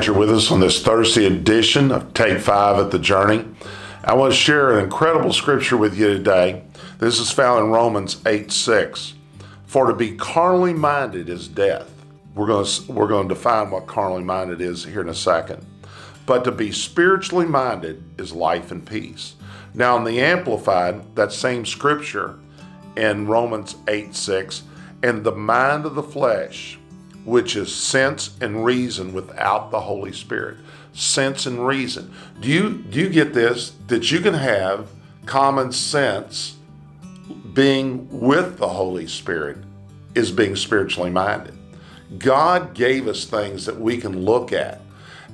glad you're with us on this Thursday edition of Take Five at the Journey. I want to share an incredible scripture with you today. This is found in Romans 8 6. For to be carnally minded is death. We're going to, we're going to define what carnally minded is here in a second. But to be spiritually minded is life and peace. Now, in the Amplified, that same scripture in Romans 8 6, and the mind of the flesh which is sense and reason without the Holy Spirit. Sense and reason. Do you do you get this? That you can have common sense being with the Holy Spirit is being spiritually minded. God gave us things that we can look at.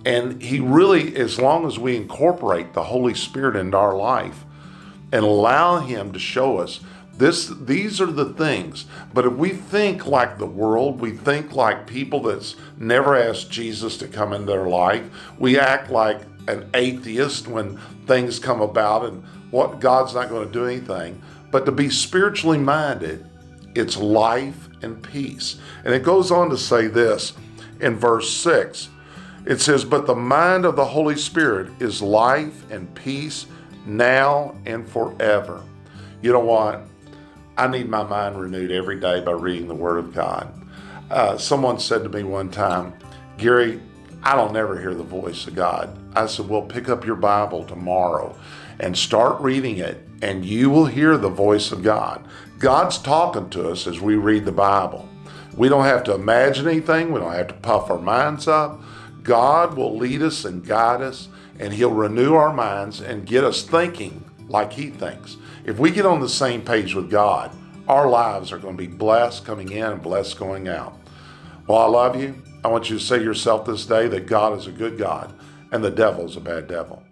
And He really, as long as we incorporate the Holy Spirit into our life and allow Him to show us this, these are the things. But if we think like the world, we think like people that's never asked Jesus to come in their life. We act like an atheist when things come about and what God's not going to do anything. But to be spiritually minded, it's life and peace. And it goes on to say this in verse 6. It says, But the mind of the Holy Spirit is life and peace now and forever. You know what? I need my mind renewed every day by reading the Word of God. Uh, someone said to me one time, Gary, I don't never hear the voice of God. I said, Well, pick up your Bible tomorrow and start reading it, and you will hear the voice of God. God's talking to us as we read the Bible. We don't have to imagine anything, we don't have to puff our minds up. God will lead us and guide us, and He'll renew our minds and get us thinking like He thinks. If we get on the same page with God, our lives are going to be blessed coming in and blessed going out. Well, I love you. I want you to say to yourself this day that God is a good God and the devil is a bad devil.